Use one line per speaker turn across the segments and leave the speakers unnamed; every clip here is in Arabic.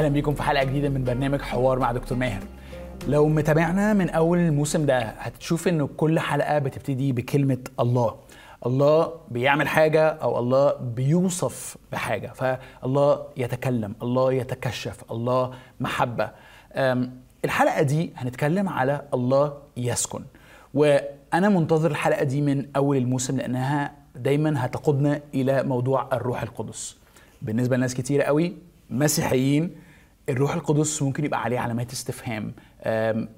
أهلا بيكم في حلقة جديدة من برنامج حوار مع دكتور ماهر. لو متابعنا من أول الموسم ده هتشوف إن كل حلقة بتبتدي بكلمة الله. الله بيعمل حاجة أو الله بيوصف بحاجة. فالله يتكلم الله يتكشف الله محبة. أم، الحلقة دي هنتكلم على الله يسكن. وأنا منتظر الحلقة دي من أول الموسم لأنها دايما هتقودنا إلى موضوع الروح القدس. بالنسبة لناس كتيره قوي مسيحيين الروح القدس ممكن يبقى عليه علامات استفهام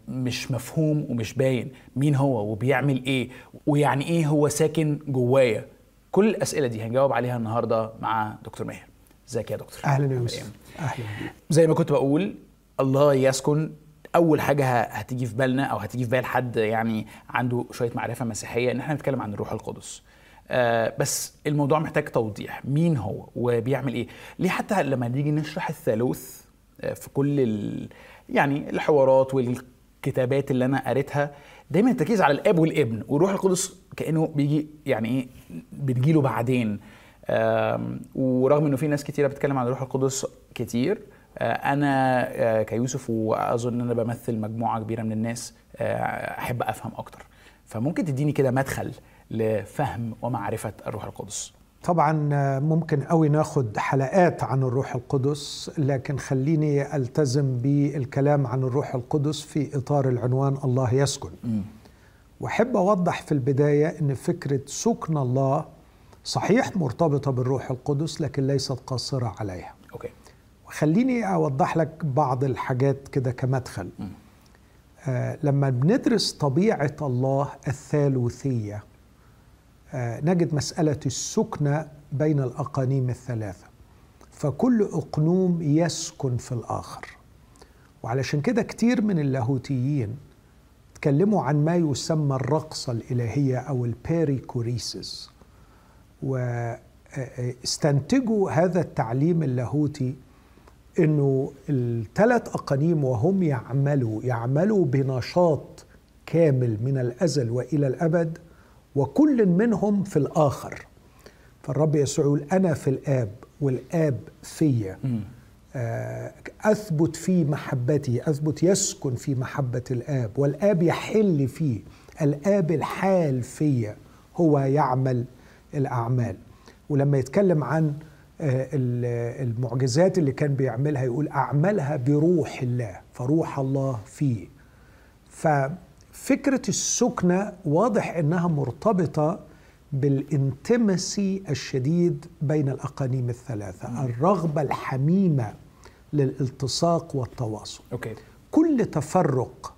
مش مفهوم ومش باين. مين هو وبيعمل إيه؟ ويعني إيه هو ساكن جوايا؟ كل الأسئلة دي هنجاوب عليها النهارده مع دكتور ماهر. إزيك يا دكتور؟
أهلا يا يوسف. أهلا.
زي ما كنت بقول الله يسكن. أول حاجة هتيجي في بالنا أو هتيجي في بال حد يعني عنده شوية معرفة مسيحية إن إحنا نتكلم عن الروح القدس. آه بس الموضوع محتاج توضيح. مين هو وبيعمل إيه؟ ليه حتى لما نيجي نشرح الثالوث في كل ال يعني الحوارات والكتابات اللي أنا قريتها دايما التركيز على الآب والابن والروح القدس كأنه بيجي يعني إيه بنجيله بعدين. آم، ورغم إنه في ناس كتيرة بتتكلم عن الروح القدس كتير آه، أنا آه، كيوسف وأظن إن أنا بمثل مجموعة كبيرة من الناس آه، أحب أفهم أكتر. فممكن تديني كده مدخل لفهم ومعرفة الروح القدس؟
طبعا ممكن قوي ناخد حلقات عن الروح القدس لكن خليني ألتزم بالكلام عن الروح القدس في إطار العنوان الله يسكن وأحب أوضح في البداية إن فكرة سكن الله صحيح مرتبطة بالروح القدس لكن ليست قاصرة عليها.
أوكي.
خليني أوضح لك بعض الحاجات كده كمدخل. آه لما بندرس طبيعة الله الثالوثية نجد مسألة السكنه بين الأقانيم الثلاثة. فكل أقنوم يسكن في الآخر. وعلشان كده كتير من اللاهوتيين اتكلموا عن ما يسمى الرقصة الإلهية أو البيريكوريسيس. واستنتجوا هذا التعليم اللاهوتي إنه الثلاث أقانيم وهم يعملوا يعملوا بنشاط كامل من الأزل وإلى الأبد وكل منهم في الآخر. فالرب يسوع يقول أنا في الآب والآب فيا. آه، أثبت في محبتي أثبت يسكن في محبة الآب والآب يحل فيه الآب الحال فيا هو يعمل الأعمال. ولما يتكلم عن آه، ال- المعجزات اللي كان بيعملها يقول اعملها بروح الله فروح الله فيه. ففكره السكنة واضح إنها مرتبطة بالانتمسي الشديد بين الأقانيم الثلاثة الرغبة الحميمة للالتصاق والتواصل.
أوكي.
كل تفرق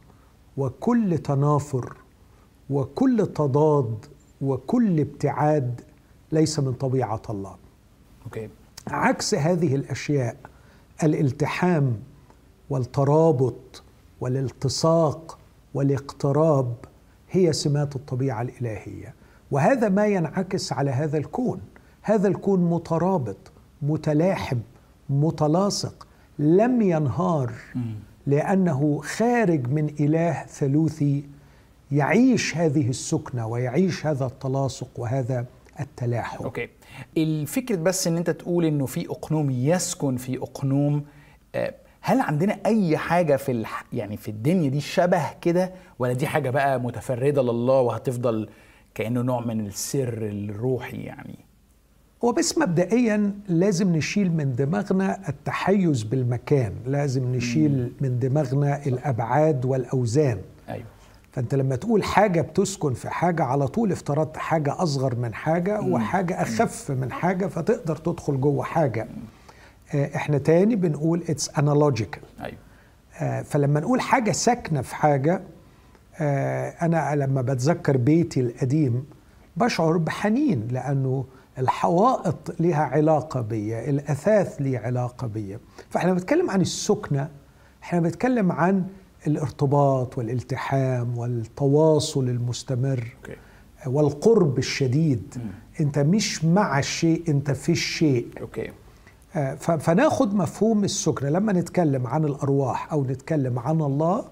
وكل تنافر وكل تضاد وكل ابتعاد ليس من طبيعة الله.
أوكي.
عكس هذه الأشياء الالتحام والترابط والالتصاق والاقتراب هي سمات الطبيعة الإلهية. وهذا ما ينعكس على هذا الكون. هذا الكون مترابط متلاحم متلاصق لم ينهار لأنه خارج من إله ثالوثي يعيش هذه السكنة ويعيش هذا التلاصق وهذا التلاحم.
أوكي. الفكرة بس إن أنت تقول إنه في أقنوم يسكن في أقنوم آه، هل عندنا أي حاجة في الح... يعني في الدنيا دي شبه كده؟ ولا دي حاجة بقى متفردة لله وهتفضل كأنه نوع من السر الروحي يعني؟
وبس مبدئيا لازم نشيل من دماغنا التحيز بالمكان لازم نشيل من دماغنا الأبعاد والأوزان.
أيوه.
فأنت لما تقول حاجة بتسكن في حاجة على طول افترضت حاجة أصغر من حاجة وحاجة أخف من حاجة فتقدر تدخل جوه حاجة. إحنا تاني بنقول it's analogical
أيوه.
فلما نقول حاجة ساكنة في حاجة آه، أنا لما بتذكر بيتي القديم بشعر بحنين لأنه الحوائط لها علاقة بيا الأثاث ليه علاقة بيا. فإحنا بنتكلم عن السكنة إحنا بنتكلم عن الارتباط والالتحام والتواصل المستمر
أوكي.
والقرب الشديد. أنت مش مع الشيء أنت في الشيء. آه، ف- فناخد مفهوم السكنة لما نتكلم عن الأرواح أو نتكلم عن الله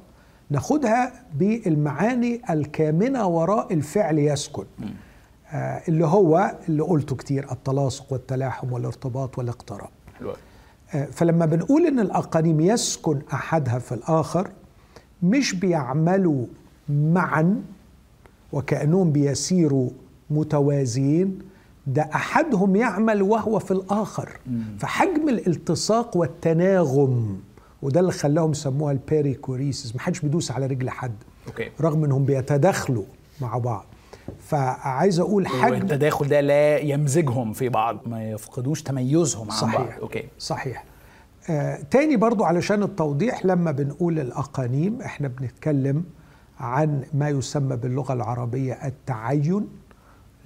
ناخدها بالمعاني الكامنة وراء الفعل يسكن. آه، اللي هو اللي قلته كتير التلاصق والتلاحم والارتباط والاقتراب. آه، فلما بنقول إن الأقانيم يسكن أحدها في الآخر مش بيعملوا معا وكأنهم بيسيروا متوازيين ده أحدهم يعمل وهو في الآخر. فحجم الالتصاق والتناغم وده اللي خلاهم يسموها ال perichoresis. محدش بيدوس على رجل حد
okay.
رغم إنهم بيتداخلوا مع بعض. فعايز أقول حجم
التداخل ده لا يمزجهم في بعض ما يفقدوش تميزهم عن
صحيح.
بعض. okay.
صحيح. آه تاني برضو علشان التوضيح لما بنقول الأقانيم إحنا بنتكلم عن ما يسمى باللغة العربية التعين.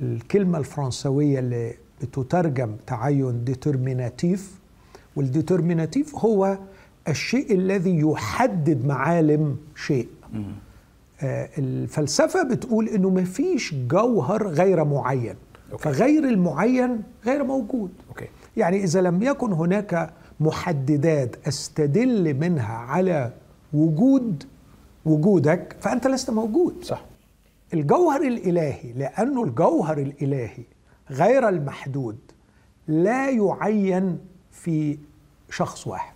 الكلمة الفرنسوية اللي بتترجم تعين déterminatif وال déterminatif هو الشيء الذي يحدد معالم شيء. آه الفلسفة بتقول إنه مفيش جوهر غير معين.
okay.
فغير المعين غير موجود.
okay.
يعني إذا لم يكن هناك محددات أستدل منها على وجود وجودك فأنت لست موجود.
صح.
الجوهر الإلهي لأنه الجوهر الإلهي غير المحدود لا يعين في شخص واحد.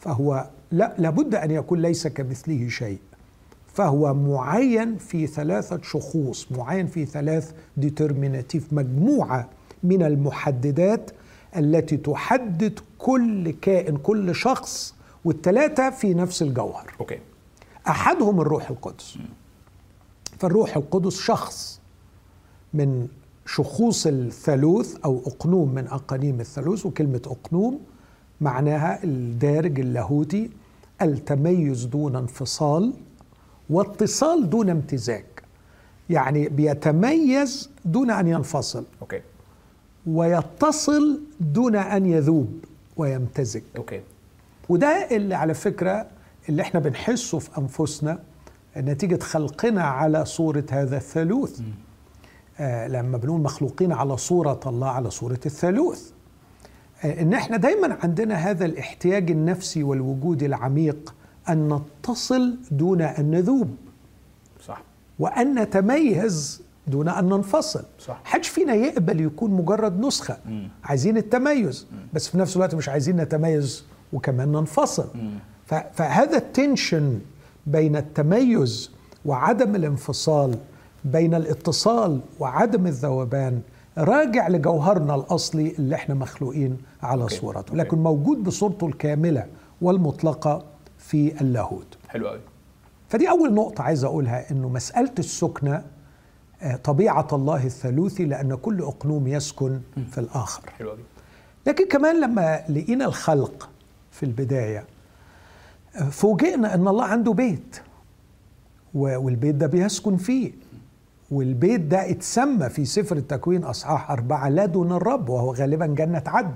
فهو لا لابد أن يكون ليس كمثله شيء. فهو معين في ثلاثة شخوص معين في ثلاث déterminatif مجموعة من المحددات التي تحدد كل كائن كل شخص والثلاثة في نفس الجوهر.
okay.
أحدهم الروح القدس. فالروح القدس شخص من شخوص الثالوث أو أقنوم من أقانيم الثالوث وكلمة أقنوم معناها الدارج اللاهوتي التميز دون انفصال واتصال دون امتزاج. يعني بيتميز دون أن ينفصل.
okay.
ويتصل دون أن يذوب ويمتزج.
okay.
وده اللي على فكرة اللي إحنا بنحسه في أنفسنا نتيجة خلقنا على صورة هذا الثالوث. آه لما بنقول مخلوقين على صورة الله على صورة الثالوث. آه إن إحنا دايما عندنا هذا الاحتياج النفسي والوجودي العميق أن نتصل دون أن نذوب.
صح.
وأن نتميز دون أن ننفصل.
صح.
حدش فينا يقبل يكون مجرد نسخة.
مم.
عايزين التميز. بس في نفس الوقت مش عايزين نتميز وكمان ننفصل. فهذا التنشن بين التميز وعدم الانفصال بين الاتصال وعدم الذوبان. راجع لجوهرنا الأصلي اللي إحنا مخلوقين على. صورته. لكن موجود بصورته الكاملة والمطلقة في اللاهوت.
حلو قوي
فدي أول نقطة عايز أقولها إنه مسألة السكنة آه، طبيعة الله الثالوثي لأن كل أقنوم يسكن في الآخر.
حلو قوي
لكن كمان لما لقينا الخلق في البداية آه، فوجئنا أن الله عنده بيت. والبيت ده بيسكن فيه. والبيت ده اتسمى في سفر التكوين أصحاح أربعة لدن الرب وهو غالبا جنة عدن.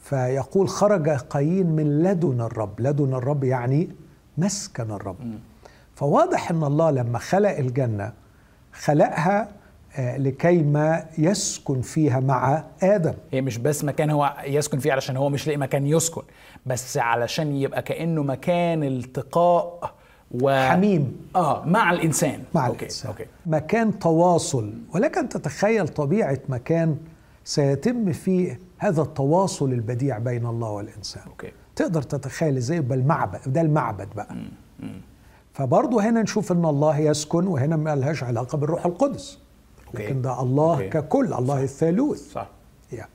فيقول خرج قايين من لدن الرب لدن الرب يعني مسكن الرب. فواضح أن الله لما خلق الجنة خلقها لكي ما يسكن فيها مع آدم.
هي مش بس مكان هو يسكن فيه علشان هو مش لاقي مكان يسكن بس علشان يبقى كأنه مكان التقاء و
حميم.
آه مع الإنسان.
مع
okay.
الإنسان.
okay.
مكان تواصل. ولكن تتخيل طبيعة مكان سيتم فيه هذا التواصل البديع بين الله والإنسان.
okay.
تقدر تتخيل إزاي؟ يبقى المعبد ده المعبد بقى. فبرضه هنا نشوف إن الله يسكن وهنا ما لهاش علاقة بالروح القدس.
okay.
لكن ده الله
okay.
ككل الله الثالوث.
صح.
يعني.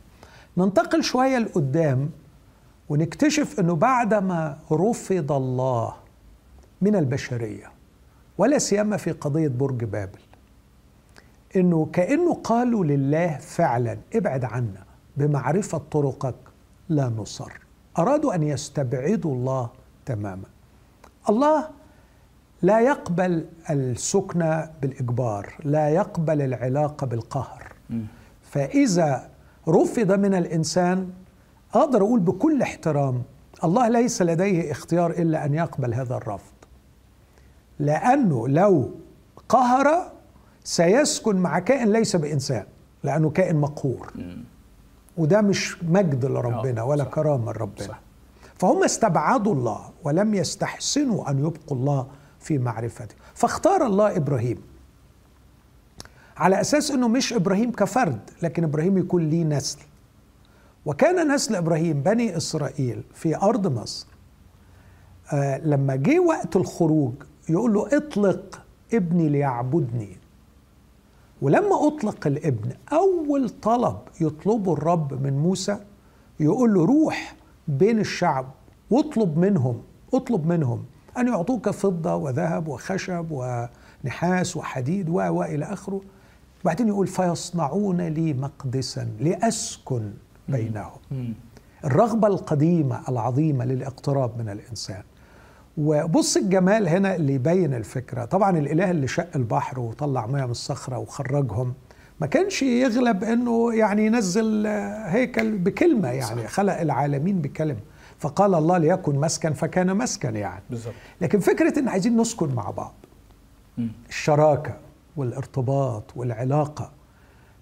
ننتقل شوية لقدام ونكتشف إنه بعدما رفض الله من البشرية ولا سيما في قضية برج بابل إنه كأنه قالوا لله فعلا ابعد عنا بمعرفة طرقك لا نصر. أرادوا أن يستبعدوا الله تماما. الله لا يقبل السكنة بالإجبار لا يقبل العلاقة بالقهر. فإذا رفض من الإنسان أقدر أقول بكل احترام الله ليس لديه اختيار إلا أن يقبل هذا الرفض. لأنه لو قهر سيسكن مع كائن ليس بإنسان لأنه كائن مقهور. وده مش مجد لربنا
آه،
ولا. كرامة لربنا. فهم استبعدوا الله ولم يستحسنوا أن يبقوا الله في معرفته. فاختار الله إبراهيم على أساس إنه مش إبراهيم كفرد لكن إبراهيم يكون ليه نسل. وكان نسل إبراهيم بني إسرائيل في أرض مصر. آه لما جه وقت الخروج يقول له اطلق ابني ليعبدني. ولما أطلق الابن أول طلب يطلبه الرب من موسى يقول له روح بين الشعب واطلب منهم اطلب منهم أن يعطوك فضة وذهب وخشب ونحاس وحديد و والى آخره. وبعدين يقول فيصنعون لي مقدسا لأسكن بينهم. الرغبة القديمة العظيمة للاقتراب من الإنسان. وبص الجمال هنا اللي يبين الفكرة. طبعا الإله اللي شق البحر وطلع ميه من الصخرة وخرجهم ما كانش يغلب إنه يعني ينزل هيكل بكلمة يعني خلق العالمين بكلمة. فقال الله ليكن مسكن فكان مسكن يعني.
بالظبط.
لكن فكرة إن عايزين نسكن مع بعض. الشراكة والارتباط والعلاقة.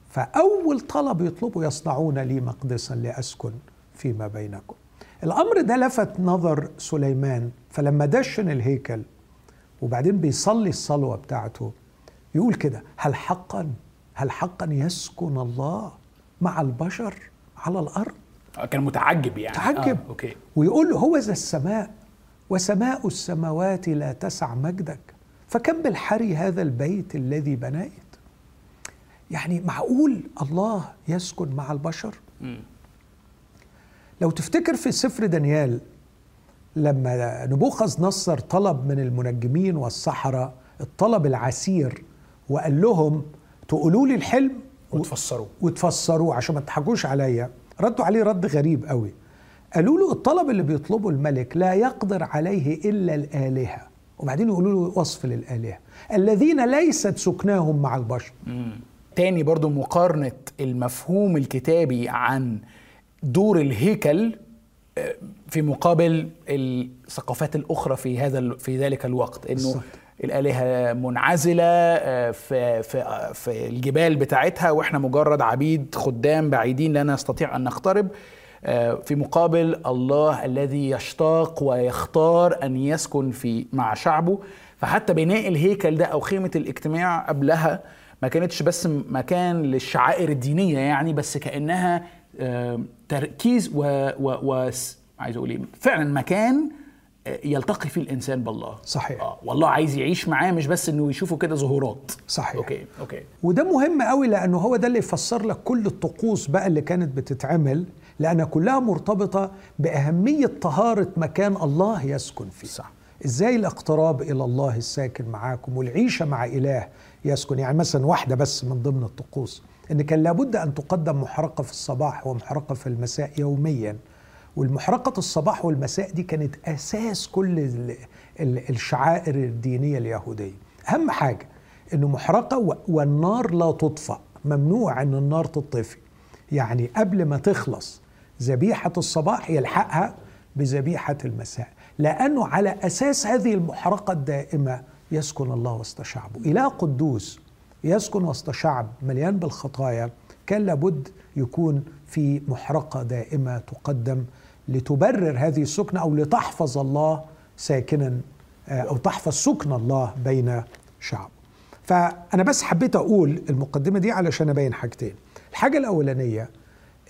فأول طلب يطلبه يصنعون لي مقدسا لأسكن فيما بينكم. الأمر ده لفت نظر سليمان فلما دشن الهيكل وبعدين بيصلي الصلوة بتاعته يقول كده هل حقا هل حقا يسكن الله مع البشر على الأرض؟
كان متعجب يعني.
متعجب.
آه. okay.
ويقول له هو ذا السماء وسماء السماوات لا تسع مجدك. فكم بالحري هذا البيت الذي بنيت؟ يعني معقول الله يسكن مع البشر؟
مم.
لو تفتكر في سفر دانيال لما نبوخذ نصر طلب من المنجمين والسحرة الطلب العسير وقال لهم تقولوا لي الحلم؟
وتفسروا.
وتفسروا عشان ما تضحكوش عليا. ردوا عليه رد غريب قوي. قالوا له الطلب اللي بيطلبه الملك لا يقدر عليه إلا الآلهة. وبعدين يقولوا له وصف للآلهة. الذين ليست سكناهم مع البشر.
تاني برضو مقارنة المفهوم الكتابي عن دور الهيكل آه، في مقابل الثقافات الأخرى في هذا في ذلك الوقت. إنه
بالظبط.
الآلهة منعزلة آه، في في في الجبال بتاعتها وإحنا مجرد عبيد خدام بعيدين لا نستطيع أن نقترب آه، في مقابل الله الذي يشتاق ويختار أن يسكن في مع شعبه فحتى بناء الهيكل ده أو خيمة الاجتماع قبلها ما كانتش بس مكان للشعائر الدينية يعني بس كأنها آه، تركيز و, و, و عايز أقول إيه فعلا مكان يلتقي فيه الإنسان بالله
صحيح.
آه والله عايز يعيش معاه مش بس إنه يشوفه كده ظهورات
صحيح.
okay okay
وده مهم قوي لأنه هو ده اللي يفسر لك كل الطقوس بقى اللي كانت بتتعمل لانها كلها مرتبطة بأهمية طهارة مكان الله يسكن فيه
صح.
إزاي الاقتراب إلى الله الساكن معاكم والعيشة مع إله يسكن يعني مثلا واحدة بس من ضمن الطقوس إن كان لابد أن تقدم محرقة في الصباح ومحرقة في المساء يوميا والمحرقة الصباح والمساء دي كانت أساس كل ال- ال- الشعائر الدينية اليهودية. أهم حاجة إنه محرقة و- والنار لا تطفأ. ممنوع إن النار تطفي. يعني قبل ما تخلص ذبيحة الصباح يلحقها بذبيحة المساء. لأنه على أساس هذه المحرقة الدائمة يسكن الله وسط شعبه. إله قدوس يسكن وسط شعب مليان بالخطايا. كان لابد يكون في محرقة دائمة تقدم لتبرر هذه السكنة أو لتحفظ الله ساكنا آه، أو تحفظ سكن الله بين شعبه فأنا بس حبيت أقول المقدمة دي علشان أبين حاجتين. الحاجة الأولانية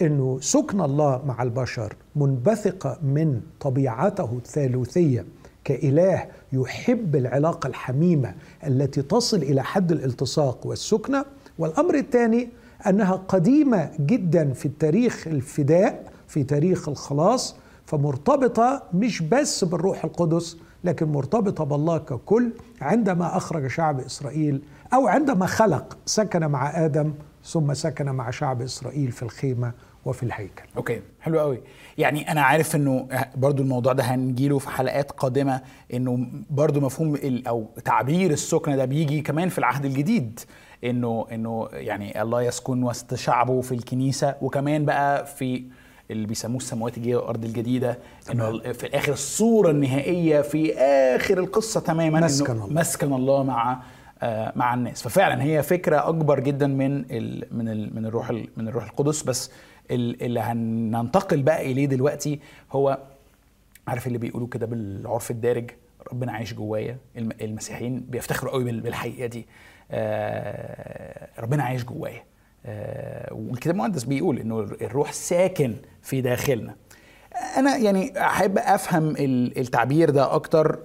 إنه سكن الله مع البشر منبثقه من طبيعته الثالوثية كإله يحب العلاقة الحميمة التي تصل إلى حد الالتصاق والسكنة. والأمر الثاني أنها قديمة جدا في التاريخ الفداء في تاريخ الخلاص فمرتبطة مش بس بالروح القدس لكن مرتبطة بالله ككل عندما أخرج شعب إسرائيل أو عندما خلق سكن مع آدم ثم سكن مع شعب إسرائيل في الخيمة وفي الهيكل.
أوكي حلو قوي. يعني أنا عارف إنه برضو الموضوع ده هنجيله في حلقات قادمة إنه برضو مفهوم أو تعبير السكنه ده بيجي كمان في العهد الجديد إنه إنه يعني الله يسكن وسط شعبه في الكنيسة وكمان بقى في اللي بيسموه السماوات الجديدة والأرض الجديدة. إنه في الآخر الصورة النهائية في آخر القصة تماما
مسكن الله.
مسكن الله مع آه، مع الناس. ففعلا هي فكرة أكبر جدا من ال من ال من الروح ال من الروح القدس. بس ال- اللي هننتقل بقى إليه دلوقتي هو عارف اللي بيقولوا كده بالعرف الدارج؟ ربنا عايش جوايا. الم- المسيحيين بيفتخروا قوي بال- بالحقيقة دي. آه، ربنا عايش جوايا. والكتاب المقدس بيقول إنه الروح ساكن في داخلنا. أنا يعني أحب أفهم ال- التعبير ده أكتر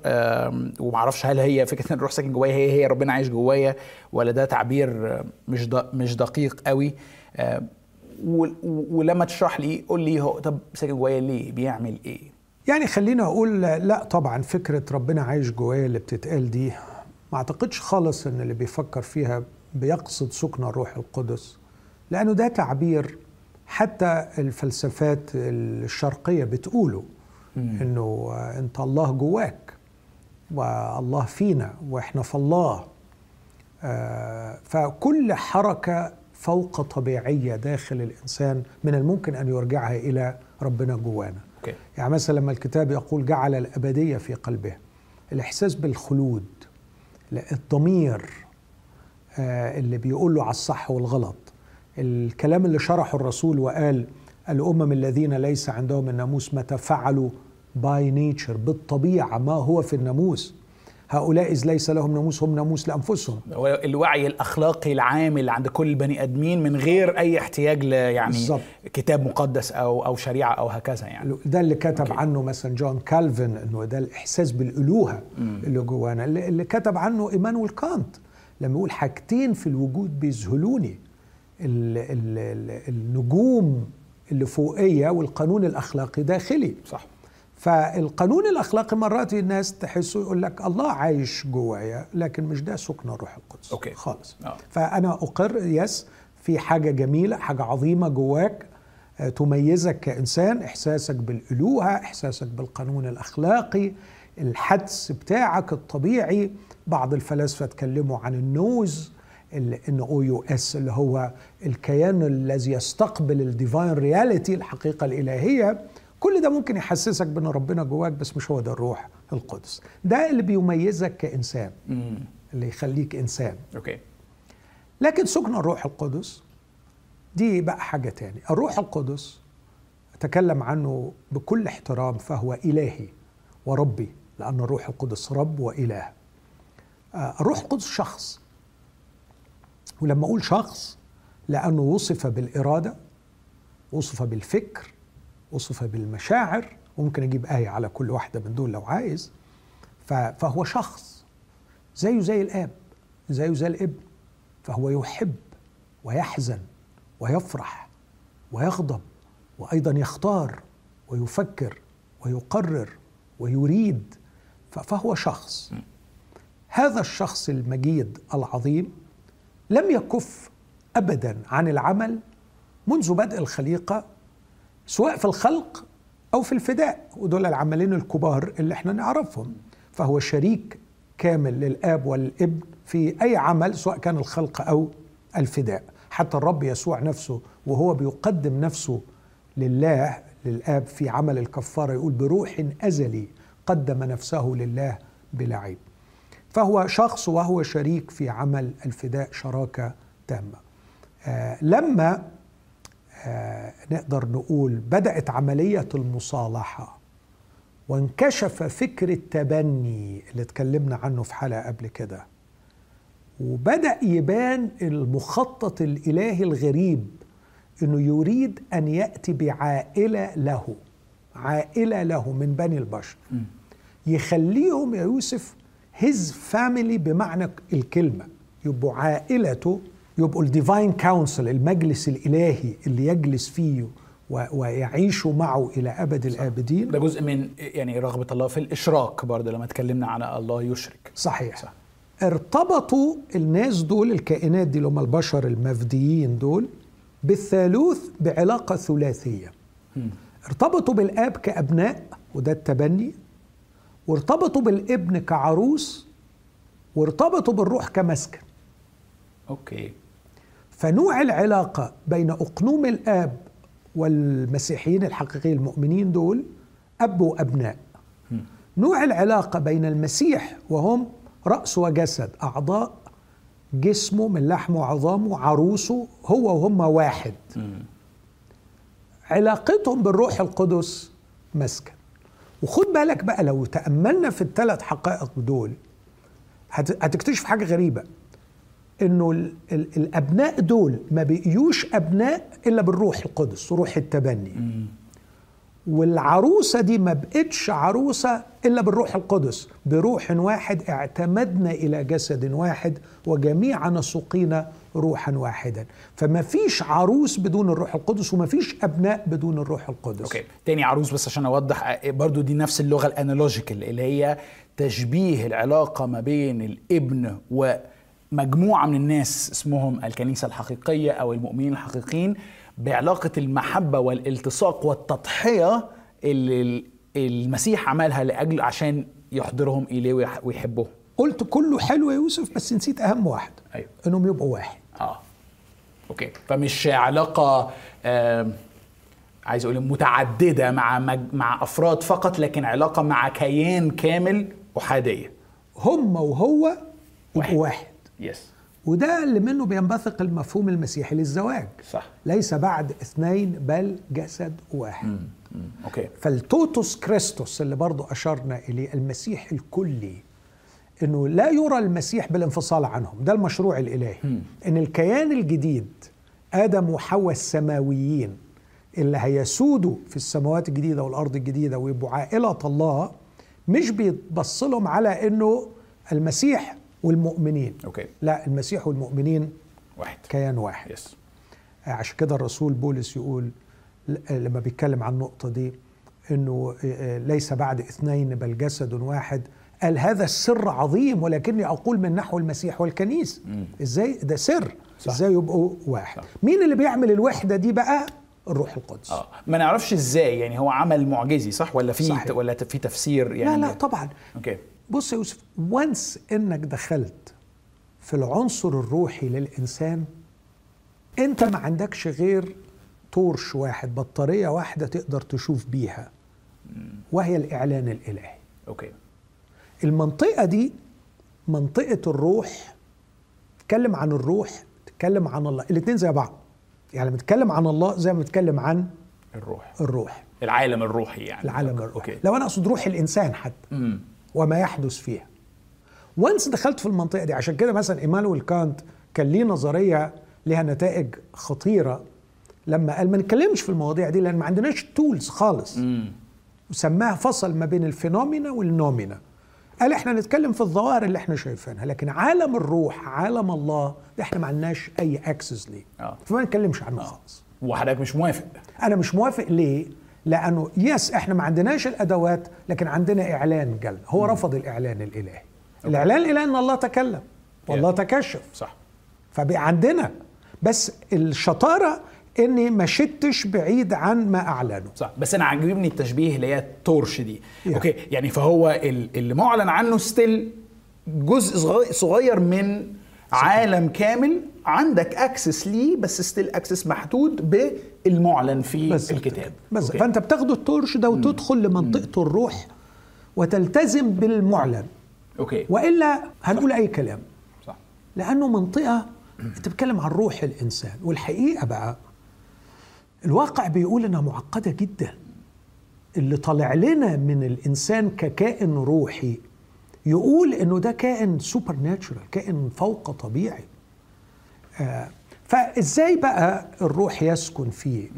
ومعرفش هل هي فكرة إن الروح ساكن جوايا هي هي ربنا عايش جوايا ولا ده تعبير آه، مش مش دقيق قوي؟ و- ولما تشرح لي قول لي هو طب ساكن جوايا ليه؟ بيعمل إيه؟
يعني خلينا أقول لا طبعا فكرة ربنا عايش جوايا اللي بتتقال دي ما أعتقدش خالص إن اللي بيفكر فيها بيقصد سكن الروح القدس. لأنه ده تعبير حتى الفلسفات الشرقية بتقوله إنه أنت الله جواك والله فينا وإحنا في الله. آه، فكل حركة فوق طبيعية داخل الإنسان من الممكن أن يرجعها إلى ربنا جوانا. يعني مثلا لما الكتاب يقول جعل الأبدية في قلبه الإحساس بالخلود الضمير آه، اللي بيقول له على الصح والغلط الكلام اللي شرحه الرسول وقال الأمم الذين ليس عندهم الناموس متى فعلوا by nature بالطبيعة ما هو في الناموس. هؤلاء إذ ليس لهم ناموس هم ناموس لأنفسهم.
هو الوعي الأخلاقي العام اللي عند كل البني أدمين من غير أي احتياج ل يعني
بالظبط.
كتاب مقدس أو أو شريعة أو هكذا يعني.
ده اللي كتب okay. عنه مثلا جون كالفن إنه ده الإحساس بالألوهة اللي جوانا. اللي, كتب عنه إيمانويل كانت لما يقول حاجتين في الوجود بيذهلوني. النجوم اللي فوقية والقانون الأخلاقي داخلي.
صح.
فالقانون الأخلاقي مرات الناس تحسه يقول لك الله عايش جوايا لكن مش ده سكن الروح القدس.
okay.
خالص.
آه.
فأنا أقر yes في حاجة جميلة حاجة عظيمة جواك آه، تميزك كإنسان إحساسك بالألوهة إحساسك بالقانون الأخلاقي الحدس بتاعك الطبيعي. بعض الفلاسفة اتكلموا عن ال nous N O U S اللي هو الكيان الذي يستقبل ال divine reality الحقيقة الإلهية. كل ده ممكن يحسسك بأن ربنا جواك بس مش هو ده الروح القدس. ده اللي بيميزك
كإنسان
اللي يخليك إنسان.
okay.
لكن سكن الروح القدس دي بقى حاجة تاني. الروح القدس أتكلم عنه بكل احترام فهو إلهي وربي لأن الروح القدس رب وإله. آه، الروح القدس شخص. ولما أقول شخص لأنه وصف بالإرادة وصف بالفكر وصف بالمشاعر وممكن أجيب آية على كل واحدة من دول لو عايز فهو شخص زيه زي الآب زيه زي الإبن فهو يحب ويحزن ويفرح ويغضب وأيضا يختار ويفكر ويقرر ويريد فهو شخص. هذا الشخص المجيد العظيم لم يكف ابدا عن العمل منذ بدء الخليقة سواء في الخلق أو في الفداء. ودول العملين الكبار اللي إحنا نعرفهم. فهو شريك كامل للآب والابن في أي عمل سواء كان الخلق أو الفداء. حتى الرب يسوع نفسه وهو بيقدم نفسه لله للآب في عمل الكفارة يقول بروح أزلي قدم نفسه لله بلا عيب فهو شخص وهو شريك في عمل الفداء شراكة تامة. آه لما آه نقدر نقول بدأت عملية المصالحة وانكشف فكر التبني اللي اتكلمنا عنه في حلقة قبل كده وبدأ يبان المخطط الإلهي الغريب إنه يريد أن يأتي بعائلة له عائلة له من بني البشر. يخليهم يا يوسف his family بمعنى الكلمة. يبقوا عائلته يبقوا ال divine council المجلس الإلهي اللي يجلس فيه ويعيشوا معه إلى أبد الأبدين.
ده جزء من يعني رغبة الله في الإشراك برضه لما اتكلمنا عن الله يشرك.
صحيح.
صح.
صح. ارتبطوا الناس دول الكائنات دي اللي هم البشر المفديين دول بالثالوث بعلاقة ثلاثية. ارتبطوا بالآب كأبناء وده التبني. وارتبطوا بالابن كعروس وارتبطوا بالروح كمسكن.
أوكي.
فنوع العلاقة بين أقنوم الآب والمسيحيين الحقيقيين المؤمنين دول أب وأبناء. نوع العلاقة بين المسيح وهم رأس وجسد أعضاء جسمه من لحمه وعظامه عروسه هو وهم واحد. علاقتهم بالروح القدس مسكن. وخد بالك بقى لو تأملنا في الثلاث حقائق دول هت- هتكتشف حاجة غريبة. إنه ال ال الأبناء دول ما بقيوش أبناء إلا بالروح القدس روح التبني. والعروسة دي ما بقتش عروسة إلا بالروح القدس بروح واحد اعتمدنا إلى جسد واحد وجميعنا سقينا روحا واحدا. فما فيش عروس بدون الروح القدس وما فيش أبناء بدون الروح القدس.
أوكي تاني عروس بس عشان أوضح برضو دي نفس اللغة الأنالوجيكال اللي هي تشبيه العلاقة ما بين الإبن ومجموعة من الناس اسمهم الكنيسة الحقيقية أو المؤمنين الحقيقيين بعلاقة المحبة والالتصاق والتضحية اللي المسيح عملها لأجل عشان يحضرهم إليه ويحبهم
قلت كله حلو يا يوسف بس نسيت أهم واحد
أيوه.
إنهم يبقوا واحد.
آه. أوكي. فمش علاقة آه عايز أقول متعددة مع مج... مع أفراد فقط لكن علاقة مع كيان كامل أحادية.
هم وهو يبقوا واحد.
yes
وده اللي منه بينبثق المفهوم المسيحي للزواج.
صح.
ليس بعد اثنين بل جسد واحد.
مم. مم. okay.
فال totus Christus اللي برضو أشرنا إليه المسيح الكلي إنه لا يرى المسيح بالانفصال عنهم. ده المشروع الإلهي. إن الكيان الجديد آدم وحواء السماويين اللي هيسودوا في السماوات الجديدة والأرض الجديدة ويبقوا عائلة الله مش بيتبص لهم على إنه المسيح والمؤمنين.
okay.
لا المسيح والمؤمنين
واحد.
كيان واحد.
yes
عشان كده الرسول بولس يقول لما بيتكلم عن النقطة دي إنه ليس بعد اثنين بل جسد واحد قال هذا السر عظيم ولكني أقول من نحو المسيح والكنيسه إزاي؟ ده سر.
صح.
إزاي يبقوا واحد؟
صح.
مين اللي بيعمل الوحدة دي بقى؟ الروح القدس.
آه. ما نعرفش إزاي يعني هو عمل معجزي صح؟ ولا في
صحيح.
ولا في تفسير يعني؟
لا لا طبعا.
أوكي.
بص يا يوسف once إنك دخلت في العنصر الروحي للإنسان أنت ما عندكش غير torch واحد بطارية واحدة تقدر تشوف بيها وهي الإعلان الإلهي.
okay.
المنطقة دي منطقة الروح تتكلم عن الروح تتكلم عن الله. الاثنين زي بعض. يعني بتتكلم عن الله زي ما بتتكلم عن
الروح.
الروح.
العالم الروحي يعني.
العالم الروحي.
okay
لو أنا أقصد روح الإنسان حتى.
امم
وما يحدث فيها. once دخلت في المنطقة دي عشان كده مثلا إيمانويل كانت كان ليه نظرية لها نتائج خطيرة. لما قال ما نتكلمش في المواضيع دي لأن ما عندناش tools خالص.
امم
وسماها فصل ما بين ال phenomena وال noumena. قال إحنا نتكلم في الظواهر اللي إحنا شايفينها؟ لكن عالم الروح عالم الله ده إحنا ما عندناش أي access ليه.
آه.
فما نتكلمش عنه
آه.
خالص.
وحضرتك مش موافق.
أنا مش موافق ليه؟ لأنه yes إحنا ما عندناش الأدوات لكن عندنا إعلان جلي. هو رفض الإعلان الإلهي. الإعلان الإلهي إن الله تكلم. والله تكشف.
صح.
فبقى عندنا. بس الشطارة اني ما شطتش بعيد عن ما اعلنه.
صح بس أنا عاجبني التشبيه اللي هي ال torch دي.
Yeah.
okay يعني فهو ال- اللي معلن عنه still جزء صغير- من عالم كامل. عندك access ليه بس still access محدود بالمعلن في
بس
الكتاب.
بس
okay.
فأنت بتاخد ال torch ده وتدخل لمنطقة الروح وتلتزم بالمعلن.
okay.
وإلا هنقول أي كلام.
صح.
لأنه منطقة انت بتتكلم عن روح الإنسان. والحقيقة بقى الواقع بيقول إنها معقدة جدا. اللي طالع لنا من الإنسان ككائن روحي يقول إنه ده كائن سوبر ناتشورال كائن فوق طبيعي. آه فإزاي بقى الروح يسكن فيه؟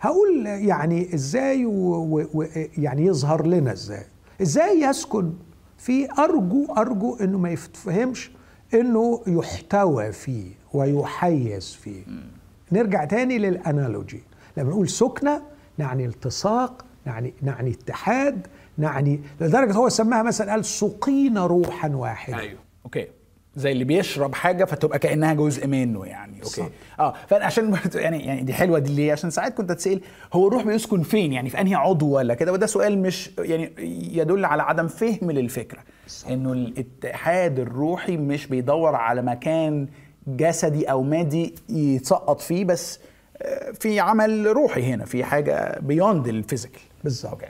هقول يعني إزاي ويعني يظهر لنا إزاي؟ إزاي يسكن؟ فيه أرجو أرجو إنه ما يتفهمش إنه يحتوى فيه ويحيز فيه. نرجع تاني للأنالوجي. لما نقول سكنة نعني التصاق نعني نعني اتحاد نعني لدرجة هو سماها مثلا قال سقينا روحا واحدا
أيوه. okay. زي اللي بيشرب حاجة فتبقى كأنها جزء منه يعني. okay.
صح.
آه. فأنا عشان برضه يعني يعني دي حلوة دي ليه؟ عشان ساعات كنت أتسأل هو الروح بيسكن فين يعني؟ في أنهي عضو ولا كده؟ وده سؤال مش يعني يدل على عدم فهم للفكرة. إنه الاتحاد الروحي مش بيدور على مكان جسدي أو مادي يتسقط فيه بس في عمل روحي هنا في حاجة beyond ال
physical
بالظبط.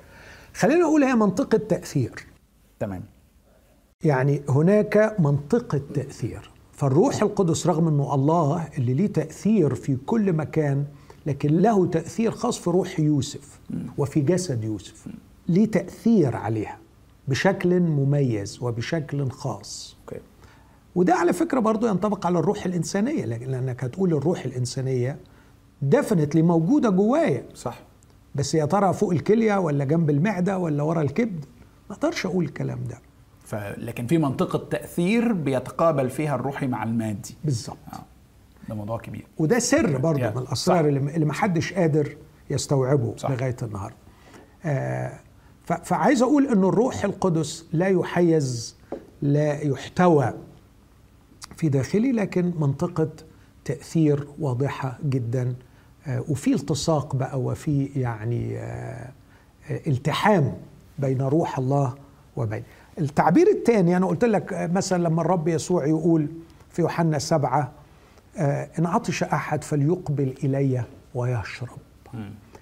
خلينا نقول هي منطقة تأثير.
تمام.
يعني هناك منطقة تأثير. فالروح القدس رغم أنه الله اللي ليه تأثير في كل مكان لكن له تأثير خاص في روح يوسف وفي جسد يوسف. ليه تأثير عليها؟ بشكل مميز وبشكل خاص.
okay.
وده على فكرة برضو ينطبق على الروح الإنسانية لأنك هتقول الروح الإنسانية ديفنتلي موجودة جوايا.
صح.
بس يا ترى فوق الكلية ولا جنب المعدة ولا ورا الكبد؟ ما أقدرش أقول الكلام ده.
ف... لكن في منطقة تأثير بيتقابل فيها الروحي مع المادي.
بالظبط.
آه. ده موضوع كبير.
وده سر برضه
يعني
من الأسرار اللي اللي ما حدش قادر يستوعبه
صح.
لغاية النهارده. آه ف- فعايز أقول إن الروح القدس لا يحيز لا يحتوى في داخلي لكن منطقة تأثير واضحة جدا وفي التصاق بقى وفي يعني آه آه، التحام بين روح الله وبين. التعبير الثاني أنا قلت لك آه، مثلا لما الرب يسوع يقول في يوحنا سبعة آه، إن عطش أحد فليقبل إلي ويشرب.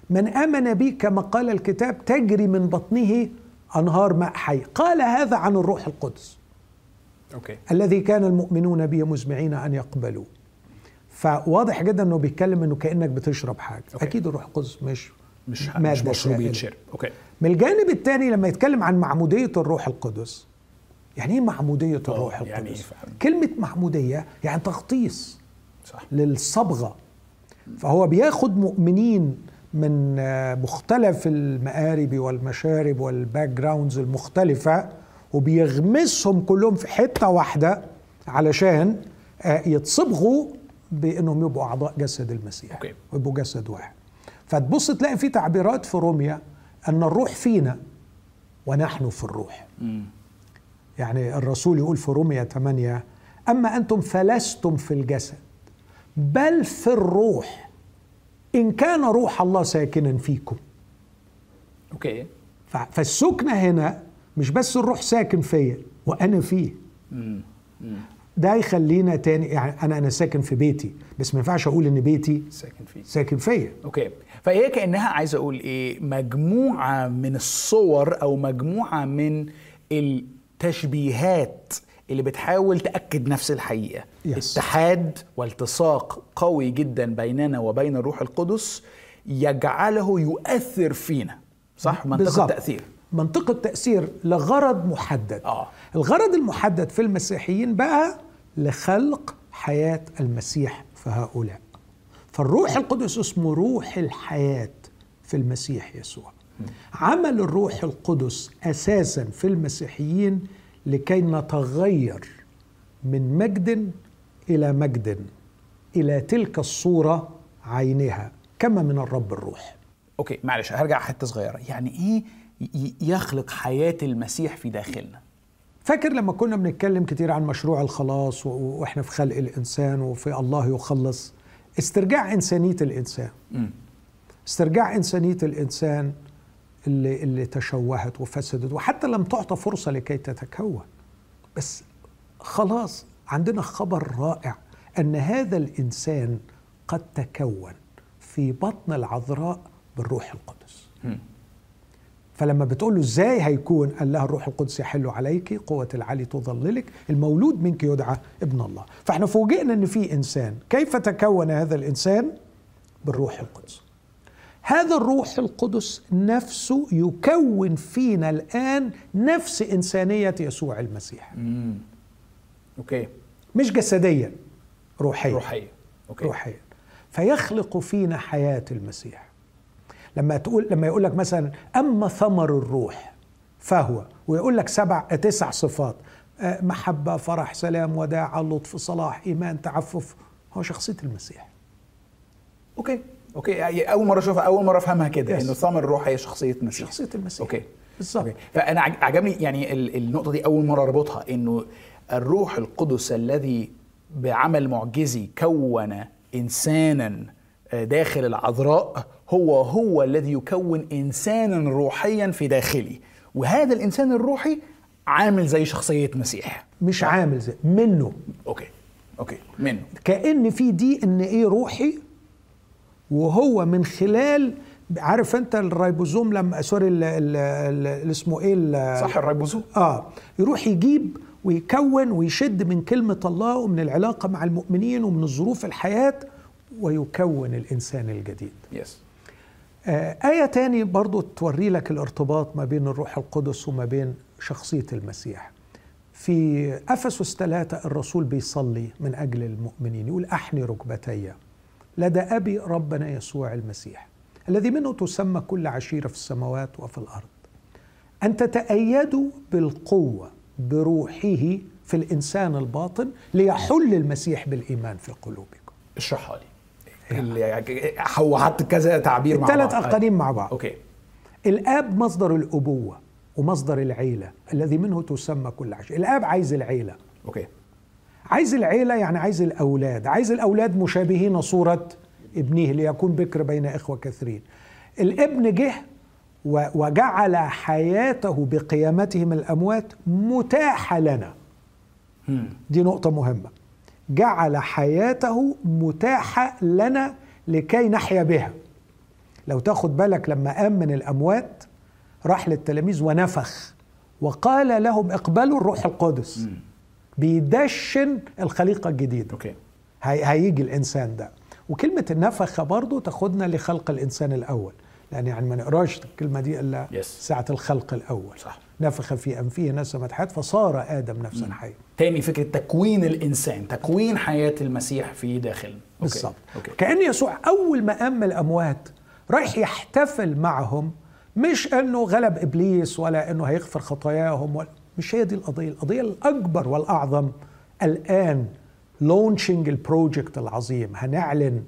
من آمن بي كما قال الكتاب تجري من بطنه أنهار ماء حي. قال هذا عن الروح القدس.
okay.
الذي كان المؤمنون به مزمعين أن يقبلوا فواضح جدا إنه بيتكلم إنه كأنك بتشرب حاجة
okay.
أكيد الروح القدس مش
مش مش مشروب. يتشرب okay
من الجانب الثاني لما يتكلم عن معمودية الروح القدس يعني إيه معمودية الروح القدس
يعني فعلا؟
كلمة معمودية يعني تغطيس
صح
للصبغة فهو بياخد مؤمنين من آه، مختلف المآرب والمشارب وال backgrounds المختلفة وبيغمسهم كلهم في حتة واحدة علشان آه، يتصبغوا بانهم يبقوا اعضاء جسد المسيح
أوكي.
ويبقوا جسد واحد فتبص تلاقي في تعبيرات في روميا ان الروح فينا ونحن في الروح
مم.
يعني الرسول يقول في روميا 8 أما أنتم فلستم في الجسد بل في الروح إن كان روح الله ساكنا فيكم
okay
ف- فالسكنة هنا مش بس الروح ساكن فيا وأنا فيه
مم. مم.
ده يخلينا تاني يعني أنا أنا ساكن في بيتي بس ما ينفعش أقول إن بيتي
ساكن فيه.
ساكن فيا.
okay. فهي كأنها عايز أقول إيه مجموعة من الصور أو مجموعة من التشبيهات اللي بتحاول تأكد نفس الحقيقة.
Yes.
اتحاد والتصاق قوي جدا بيننا وبين الروح القدس يجعله يؤثر فينا. صح؟ منطقه
بالظبط.
تاثير
منطقة تأثير لغرض محدد.
آه.
الغرض المحدد في المسيحيين بقى لخلق حياة المسيح في هؤلاء. فالروح القدس اسمه روح الحياة في المسيح يسوع. عمل الروح القدس أساسا في المسيحيين لكي نتغير من مجد إلى مجد إلى تلك الصورة عينها كما من الرب الروح.
أوكي معلش هرجع حتة صغيرة. يعني إيه يخلق حياة المسيح في داخلنا.
فاكر لما كنا بنتكلم كتير عن مشروع الخلاص وإحنا في خلق الإنسان وفي الله يخلص؟ استرجاع إنسانية
الإنسان.
استرجاع إنسانية الإنسان اللي اللي تشوهت وفسدت وحتى لم تعطى فرصة لكي تتكون. بس خلاص عندنا خبر رائع أن هذا الإنسان قد تكون في بطن العذراء بالروح القدس.
مم.
فلما بتقول له إزاي هيكون؟ قال لها الروح القدس يحل عليك قوة العلي تظللك المولود منك يدعى ابن الله. فإحنا فوجئنا إن في إنسان. كيف تكون هذا الإنسان؟ بالروح القدس. هذا الروح القدس نفسه يكون فينا الآن نفس إنسانية يسوع المسيح.
مم. okay.
مش جسديا روحيا.
روحيه okay.
روحيا. فيخلق فينا حياة المسيح. لما تقول لما يقول لك مثلا أما ثمر الروح فهو ويقول لك سبع تسع صفات آه، محبة فرح سلام وداعة لطف صلاح إيمان تعفف. هو شخصية المسيح.
okay. okay. يعني أول مرة أشوفها أول مرة أفهمها كده. إنه ثمر الروح هي شخصية المسيح.
شخصية المسيح.
okay.
بالظبط.
okay. فأنا عج- عجبني يعني ال- النقطة دي أول مرة أربطها إنه الروح القدس الذي بعمل معجزي كون انسانا آه، داخل العذراء هو هو الذي يكون انسانا روحيا في داخلي وهذا الإنسان الروحي عامل زي شخصية مسيح.
مش عامل زي منه.
okay okay منه.
كأن في DNA روحي وهو من خلال عارف أنت الريبوزوم لما sorry ال- ال- ال- اللي اسمه إيه ال-
صح الريبوزوم؟
آه يروح يجيب ويكون ويشد من كلمة الله ومن العلاقة مع المؤمنين ومن الظروف الحياة ويكون الإنسان الجديد.
yes
آه آية تاني برضو توري لك الارتباط ما بين الروح القدس وما بين شخصية المسيح. في أفسس ثلاثة الرسول بيصلي من أجل المؤمنين يقول أحني ركبتي لدى أبي ربنا يسوع المسيح الذي منه تسمى كل عشيرة في السماوات وفي الأرض. أن تتايدوا بالقوة بروحه في الإنسان الباطن ليحل المسيح بالإيمان في قلوبكم.
اشرحها لي. اللي هو حط كذا تعبير مع
الثلاث
بعض.
اقانيم مع بعض.
أوكي.
الآب مصدر الأبوة ومصدر العيلة الذي منه تسمى كل عشيره الآب عايز العيلة.
أوكي.
عايز العيلة يعني عايز الأولاد. عايز الأولاد مشابهين صورة ابنه ليكون بكر بين إخوة كثيرين. الابن جه وجعل حياته بقيامته من الأموات متاحة لنا. دي نقطة مهمة. جعل حياته متاحة لنا لكي نحيا بها. لو تاخد بالك لما قام من الأموات راح للتلاميذ ونفخ وقال لهم اقبلوا الروح القدس. بيدشن الخليقة الجديدة.
okay.
هي هيجي الإنسان ده. وكلمة النفخة برضو تاخدنا لخلق الإنسان الأول. لأن يعني ما نقراش الكلمة دي إلا
Yes.
ساعة الخلق الأول.
صح.
نفخ في أنفه نسمه حياه فصار آدم نفسا حيا.
تاني فكرة تكوين الإنسان تكوين حياة المسيح في داخلنا.
بالظبط كأن يسوع أول ما قام من الأموات رايح يحتفل معهم مش إنه غلب إبليس ولا إنه هيغفر خطاياهم ولا مش هي دي القضية. القضية الأكبر والأعظم الآن launching ال project العظيم. هنعلن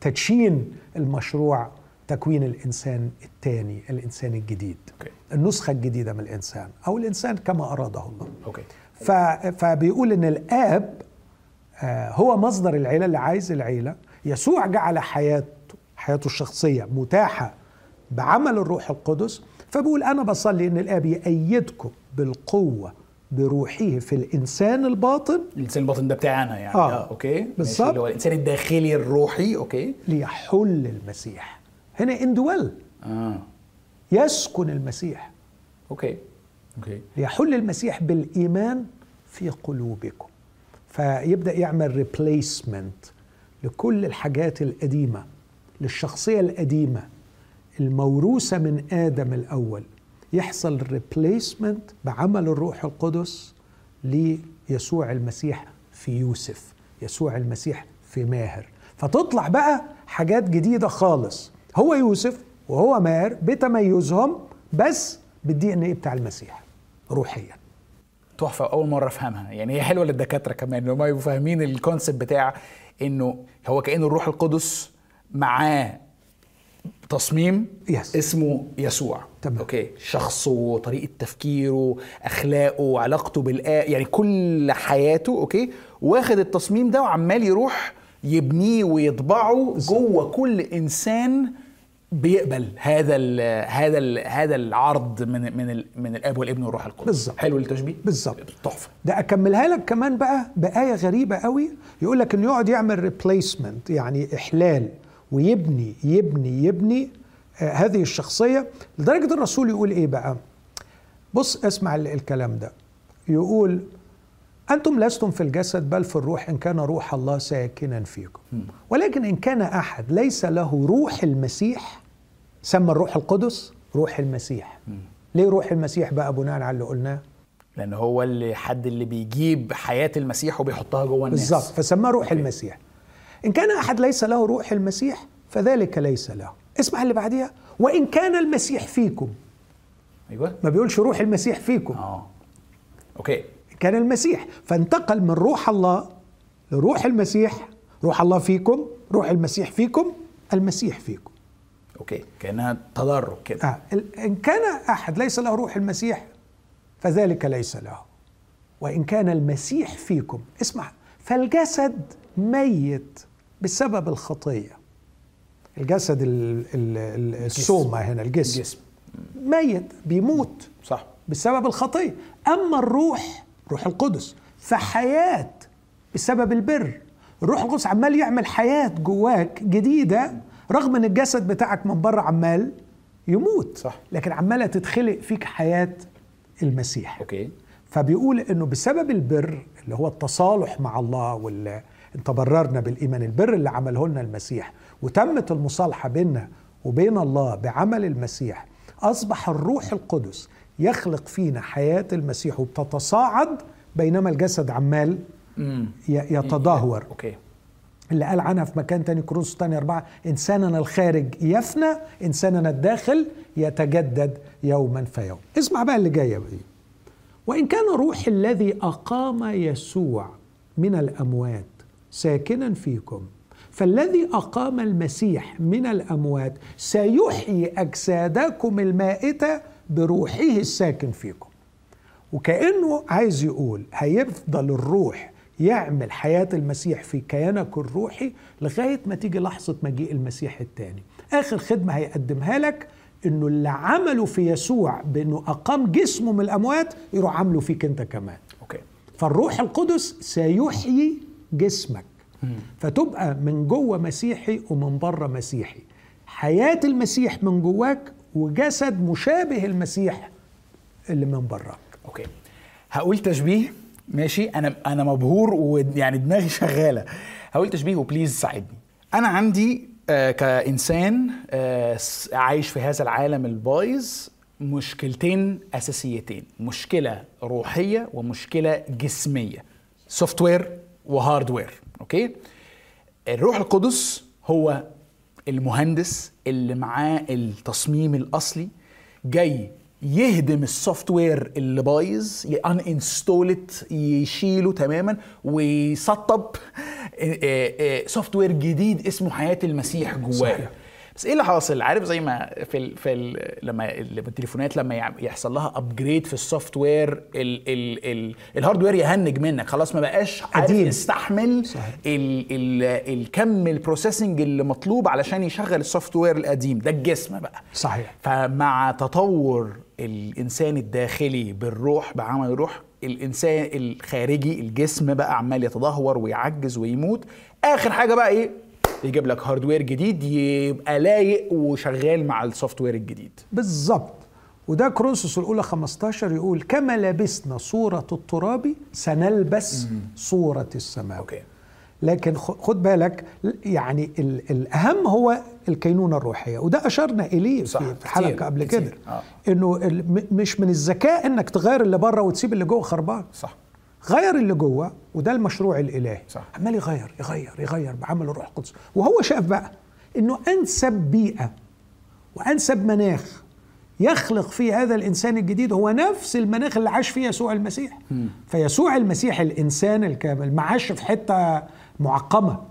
تدشين المشروع تكوين الإنسان الثاني الإنسان الجديد.
okay.
النسخة الجديدة من الإنسان أو الإنسان كما أراده الله.
okay.
ف... فبيقول إن الآب آه، هو مصدر العيلة اللي عايز العيلة. يسوع جعل حياته حياته الشخصية متاحة بعمل الروح القدس. فبيقول أنا بصلي إن الآب يأيدكم بالقوة بروحه في الإنسان الباطن.
الإنسان الباطن ده بتاعنا يعني.
آه.
آه. okay.
بالظبط.
اللي هو الإنسان الداخلي الروحي. okay.
ليحل المسيح. هنا indwell
آه.
يسكن المسيح.
okay. okay.
ليحل المسيح بالإيمان في قلوبكم. فيبدأ يعمل replacement لكل الحاجات القديمة للشخصية القديمة الموروثة من آدم الأول. يحصل replacement بعمل الروح القدس ليسوع المسيح في يوسف يسوع المسيح في ماهر. فتطلع بقى حاجات جديدة خالص. هو يوسف وهو ماهر بتميزهم بس بال DNA بتاع المسيح روحيا.
تحفة أول مرة أفهمها. يعني هي حلوة للدكاترة كمان ان هم يبقوا فاهمين ال concept بتاع إنه هو كأن الروح القدس معاه تصميم
Yes.
اسمه يسوع.
تمام.
okay. شخصه طريقة تفكيره أخلاقه علاقته بالآ يعني كل حياته okay واخد التصميم ده وعمال يروح يبنيه ويطبعه جوه كل إنسان بيقبل هذا ال هذا ال هذا العرض من من من الآب والابن والروح القدس.
بالظبط.
حلو التشبيه؟
بالظبط.
تحفة.
ده أكملها لك كمان بقى بآية غريبة قوي. يقول لك إنه يقعد يعمل ريبليسمنت يعني إحلال ويبني يبني يبني آه هذه الشخصية. لدرجة الرسول يقول إيه بقى؟ بص اسمع ال- الكلام ده. يقول أنتم لستم في الجسد بل في الروح إن كان روح الله ساكنا فيكم. ولكن إن كان أحد ليس له روح المسيح سمى الروح القدس روح المسيح. ليه روح المسيح بقى بناء على اللي قلناه؟
لأن هو اللي حد اللي بيجيب حياة المسيح وبيحطها جوه الناس.
بالظبط فسماه روح
okay.
المسيح. إن كان أحد ليس له روح المسيح فذلك ليس له. اسمع اللي بعديها. وإن كان المسيح فيكم
أيوه.
ما بيقولش روح المسيح فيكم.
آه. okay.
كان المسيح. فانتقل من روح الله لروح المسيح. روح الله فيكم روح المسيح فيكم المسيح فيكم.
okay كأنها تدرج كده.
آه. إن كان أحد ليس له روح المسيح فذلك ليس له. وإن كان المسيح فيكم اسمع فالجسد ميت بسبب الخطية. الجسد ال- ال- ال- السومة هنا الجسم.
الجسم.
ميت بيموت
صح.
بسبب الخطية. أما الروح روح القدس. فحياة بسبب البر. الروح القدس عمال يعمل حياة جواك جديدة رغم إن الجسد بتاعك من بره عمال يموت.
صح.
لكن عمالة تتخلق فيك حياة المسيح.
أوكي.
فبيقول إنه بسبب البر اللي هو التصالح مع الله واللي تبررنا بالإيمان البر اللي عمله لنا المسيح وتمت المصالحة بيننا وبين الله بعمل المسيح أصبح الروح القدس يخلق فينا حياة المسيح وبتتصاعد بينما الجسد عمال يتدهور.
أوكي.
اللي قال عنها في مكان تاني كورنثوس تاني أربعة إنساننا الخارج يفنى إنساننا الداخل يتجدد يوما فيوم اسمع بقى اللي جاية بقى وإن كان روح الذي أقام يسوع من الأموات ساكنا فيكم فالذي أقام المسيح من الأموات سيحيي أجسادكم المائتة بروحه الساكن فيكم. وكأنه عايز يقول هيفضل الروح يعمل حياة المسيح في كيانك الروحي لغاية ما تيجي لحظة مجيء المسيح التاني. آخر خدمة هيقدمها لك إنه اللي عمله في يسوع بإنه أقام جسمه من الأموات يروح عامله فيك أنت كمان.
أوكي.
فالروح القدس سيحيي جسمك. فتبقى من جوه مسيحي ومن بره مسيحي. حياة المسيح من جواك وجسد مشابه المسيح اللي من براك
okay. هقول تشبيه. ماشي؟ أنا أنا مبهور ويعني دماغي شغالة. هقول تشبيه و please ساعدني. أنا عندي آه كإنسان آه عايش في هذا العالم البايظ مشكلتين أساسيتين. مشكلة روحية ومشكلة جسمية. software و hardware okay؟ الروح القدس هو المهندس اللي معاه التصميم الأصلي جاي يهدم ال software اللي بايظ un-installed يشيله تماما ويسطب software جديد اسمه حياة المسيح جواه. بس إيه اللي حاصل؟ عارف زي ما في ال في ال لما ال- التليفونات لما يحصل لها upgrade في ال software ال ال ال ال hardware يهنج منك. خلاص ما بقاش عارف. يستحمل
صحيح.
ال ال الكم ال processing اللي مطلوب علشان يشغل ال software القديم. ده الجسم بقى.
صحيح.
فمع تطور الإنسان الداخلي بالروح بعمل الروح الإنسان الخارجي الجسم بقى عمال يتدهور ويعجز ويموت. آخر حاجة بقى إيه؟ يجيب لك hardware جديد يبقى لايق وشغال مع ال software الجديد.
بالظبط. وده كورنثوس الأولى 15 يقول كما لبسنا صورة التراب سنلبس صورة السماء
أوكي.
لكن خد بالك يعني ال- الأهم هو الكينونة الروحية وده أشرنا إليه
صح،
في
كتير،
قبل. كده.
آه.
م- مش من الذكاء إنك تغير اللي بره وتسيب اللي جوه خربان.
صح.
غير اللي جوه وده المشروع الإلهي.
صح.
عمال يغير يغير يغير بعمل الروح القدس. وهو شاف بقى إنه أنسب بيئة وأنسب مناخ يخلق فيه هذا الإنسان الجديد هو نفس المناخ اللي عاش فيه يسوع المسيح. فيسوع المسيح الإنسان الكامل ما عاش في حتة معقمة.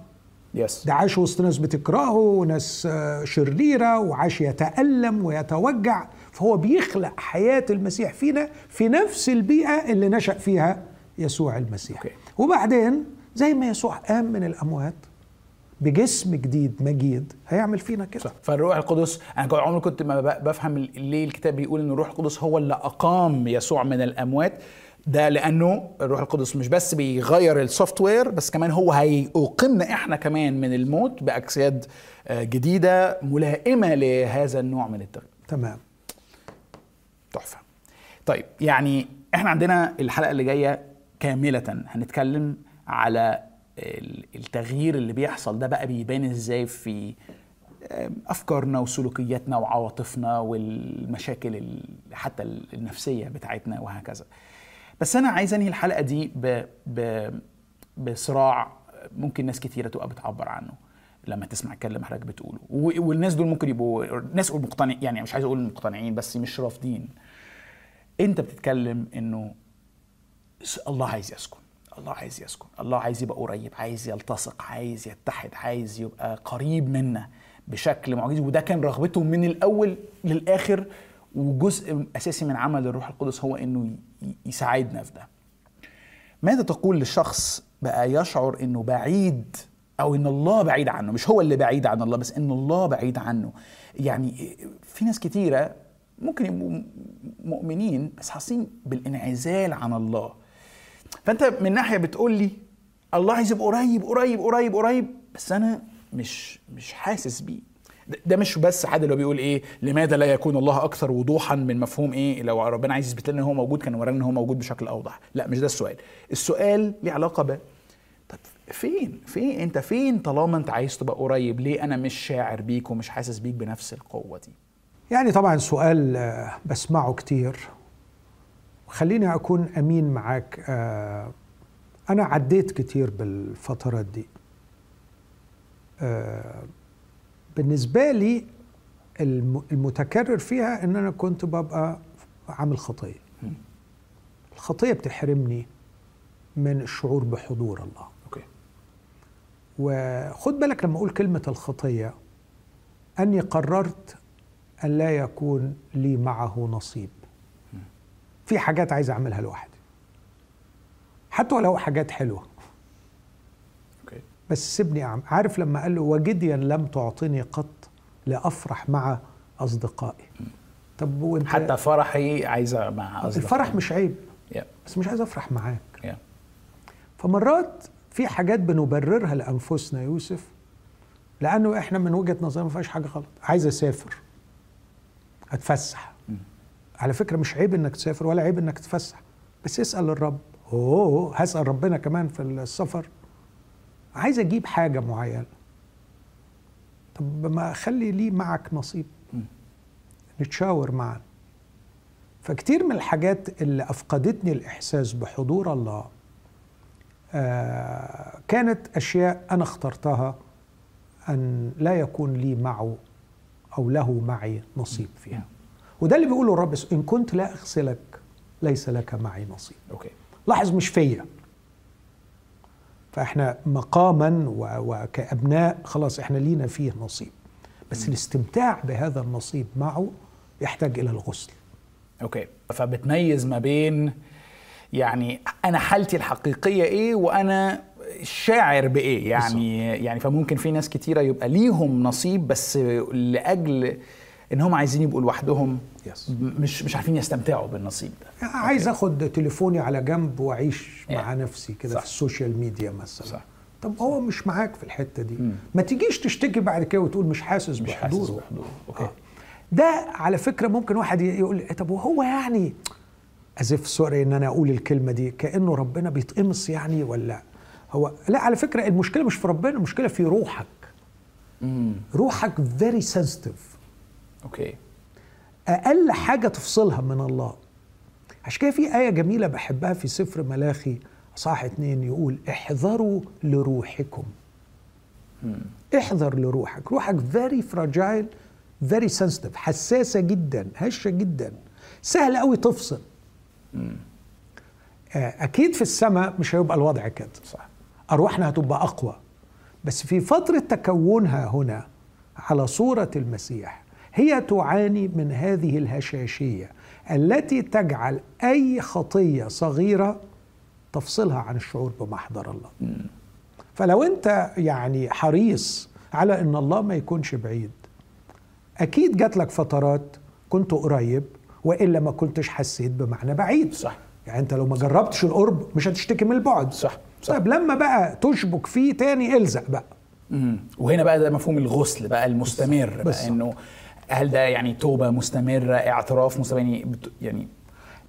yes
ده عاش وسط ناس بتكرهه وناس آه، شريرة وعاش يتألم ويتوجع. فهو بيخلق حياة المسيح فينا في نفس البيئة اللي نشأ فيها يسوع المسيح.
okay.
وبعدين زي ما يسوع قام من الأموات بجسم جديد مجيد هيعمل فينا كده.
صح. فالروح القدس أنا عمري كنت ما بفهم ليه الكتاب بيقول إن الروح القدس هو اللي أقام يسوع من الأموات. ده لأنه الروح القدس مش بس بيغير السوفت وير بس كمان هو هيقيمنا إحنا كمان من الموت باجساد آه، جديدة ملائمة لهذا النوع من التغيير.
تمام.
تحفة. طيب يعني إحنا عندنا الحلقة اللي جاية كاملة. هنتكلم على ال- التغيير اللي بيحصل. ده بقى بيبان إزاي في أفكارنا وسلوكياتنا وعواطفنا والمشاكل ال- حتى ال- النفسية بتاعتنا وهكذا. بس أنا عايز أنهي الحلقة دي ب ب بصراع ممكن ناس كتيرة تبقى بتعبر عنه لما تسمع الكلام حضرتك بتقوله. والناس دول ممكن يبقوا ناس مقتنع يعني مش عايز أقول مقتنعين بس مش رافضين. أنت بتتكلم إنه الله عايز يسكن. الله عايز يسكن. الله عايز يبقى قريب عايز يلتصق عايز يتحد عايز يبقى قريب منا بشكل معجزي. وده كان رغبته من الأول للآخر وجزء أساسي من عمل الروح القدس هو إنه يساعدنا في ده. ماذا تقول للشخص بقى يشعر إنه بعيد أو إن الله بعيد عنه؟ مش هو اللي بعيد عن الله بس إن الله بعيد عنه. يعني في ناس كتيرة ممكن يبقوا مؤمنين بس حاسين بالانعزال عن الله. فأنت من ناحية بتقول لي الله يبقى قريب قريب قريب قريب بس أنا مش مش حاسس بيه. ده- مش بس حد اللي بيقول إيه لماذا لا يكون الله أكثر وضوحا من مفهوم إيه لو ربنا عايز يثبت لنا إن هو موجود كان ورانا إن هو موجود بشكل أوضح. لا مش ده السؤال. السؤال ليه علاقة ب طب فين فين أنت فين طالما أنت عايز تبقى قريب؟ ليه أنا مش شاعر بيك ومش حاسس بيك بنفس القوة دي؟
يعني طبعا سؤال آه، بسمعه كتير. خليني أكون أمين معاك. آه، أنا عديت كتير بالفترات دي. آه، بالنسبة لي الم- المتكرر فيها إن أنا كنت ببقى عامل خطية. الخطية بتحرمني من الشعور بحضور الله.
أوكي.
وخد بالك لما أقول كلمة الخطية أني قررت أن لا يكون لي معه نصيب. في حاجات عايز أعملها لوحدي. حتى ولو حاجات حلوة.
أوكي.
بس سيبني أعمل. عارف لما قال له وجديا لم تعطني قط لأفرح مع أصدقائي. طب وأنت؟
حتى فرحي عايزه مع أصدقائي.
الفرح مش عيب. بس مش عايز أفرح معاك. فمرات في حاجات بنبررها لأنفسنا يوسف لأنه إحنا من وجهة نظرنا ما فيهاش حاجة غلط. عايز أسافر. أتفسح. على فكرة مش عيب إنك تسافر ولا عيب إنك تتفسح بس اسأل الرب. أوه هسأل ربنا كمان في السفر. عايز أجيب حاجة معينة. طب ما خلي لي معك نصيب؟ نتشاور معا فكتير من الحاجات اللي أفقدتني الإحساس بحضور الله آه، كانت أشياء أنا اخترتها أن لا يكون لي معه أو له معي نصيب فيها. وده اللي بيقوله الرب إن كنت لا اغسلك ليس لك معي نصيب.
okay.
لاحظ مش فيا. فإحنا مقاما و- وكأبناء خلاص إحنا لينا فيه نصيب. بس الاستمتاع بهذا النصيب معه يحتاج إلى الغسل.
okay. فبتميز ما بين يعني أنا حالتي الحقيقية إيه وأنا شاعر بإيه. يعني يعني فممكن في ناس كتيرة يبقى ليهم نصيب بس لأجل إن هم عايزين يبقوا لوحدهم
Yes.
مش مش عارفين يستمتعوا بالنصيب ده.
عايز آخد تليفوني على جنب وأعيش مع
Yeah.
نفسي كده. في السوشيال ميديا مثلا.
صح.
طب هو مش معاك في الحتة دي. ما تجيش تشتكي بعد كده وتقول مش حاسس
مش حاسس
بحضوره.
بحضوره. okay
آه. ده على فكرة ممكن واحد يقول لي طب وهو يعني as if sorry إن أنا أقول الكلمة دي كأنه ربنا بيتقمص يعني ولا هو؟ لا على فكرة المشكلة مش في ربنا المشكلة في روحك.
امم
روحك very sensitive
okay.
أقل حاجة تفصلها من الله. عشان كده في آية جميلة بحبها في سفر ملاخي أصحاح اتنين يقول احذروا لروحكم. احذر لروحك. روحك very fragile very sensitive حساسة جدا هشة جدا. سهل قوي تفصل. آه، أكيد في السماء مش هيبقى الوضع كده.
صح.
أرواحنا هتبقى أقوى. بس في فترة تكونها هنا على صورة المسيح هي تعاني من هذه الهشاشية التي تجعل أي خطية صغيرة تفصلها عن الشعور بمحضر الله فلو أنت يعني حريص على أن الله ما يكونش بعيد أكيد جات لك فترات كنت قريب والا ما كنتش حسيت بمعنى بعيد
صح.
يعني أنت لو ما جربتش القرب مش هتشتكي من البعد
صح، صح.
طيب لما بقى تشبك فيه تاني الزق بقى
مم. وهنا بقى ده مفهوم الغسل بقى المستمر بقى. إنه هل ده يعني توبة مستمرة اعتراف مستمر؟ يعني يعني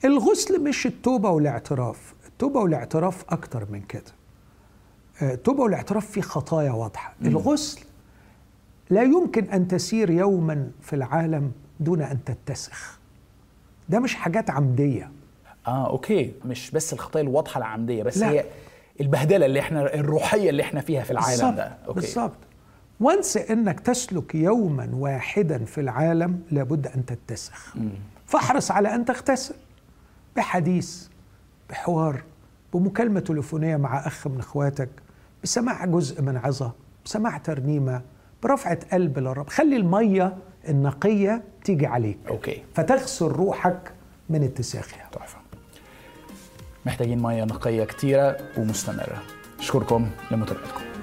الغسل مش التوبة والاعتراف. التوبة والاعتراف أكتر من كده. آه، التوبة والاعتراف في خطايا واضحة. الغسل لا يمكن أن تسير يوما في العالم دون أن تتسخ. ده مش حاجات عمدية.
آه okay. مش بس الخطايا الواضحة العمدية بس
لا.
هي البهدلة اللي إحنا الروحية اللي إحنا فيها في العالم ده.
بالظبط
okay.
بالظبط. once انك تسلك يوما واحدا في العالم لابد أن تتسخ. فاحرص على أن تغتسل بحديث بحوار بمكالمة تليفونية مع أخ من إخواتك بسماع جزء من عظة بسماع ترنيمة برفعة قلب للرب. خلي المية النقية تيجي عليك.
أوكي.
فتغسل روحك من اتساخها
تحفة. محتاجين مية نقية كتيرة ومستمرة. أشكركم لمتابعتكم.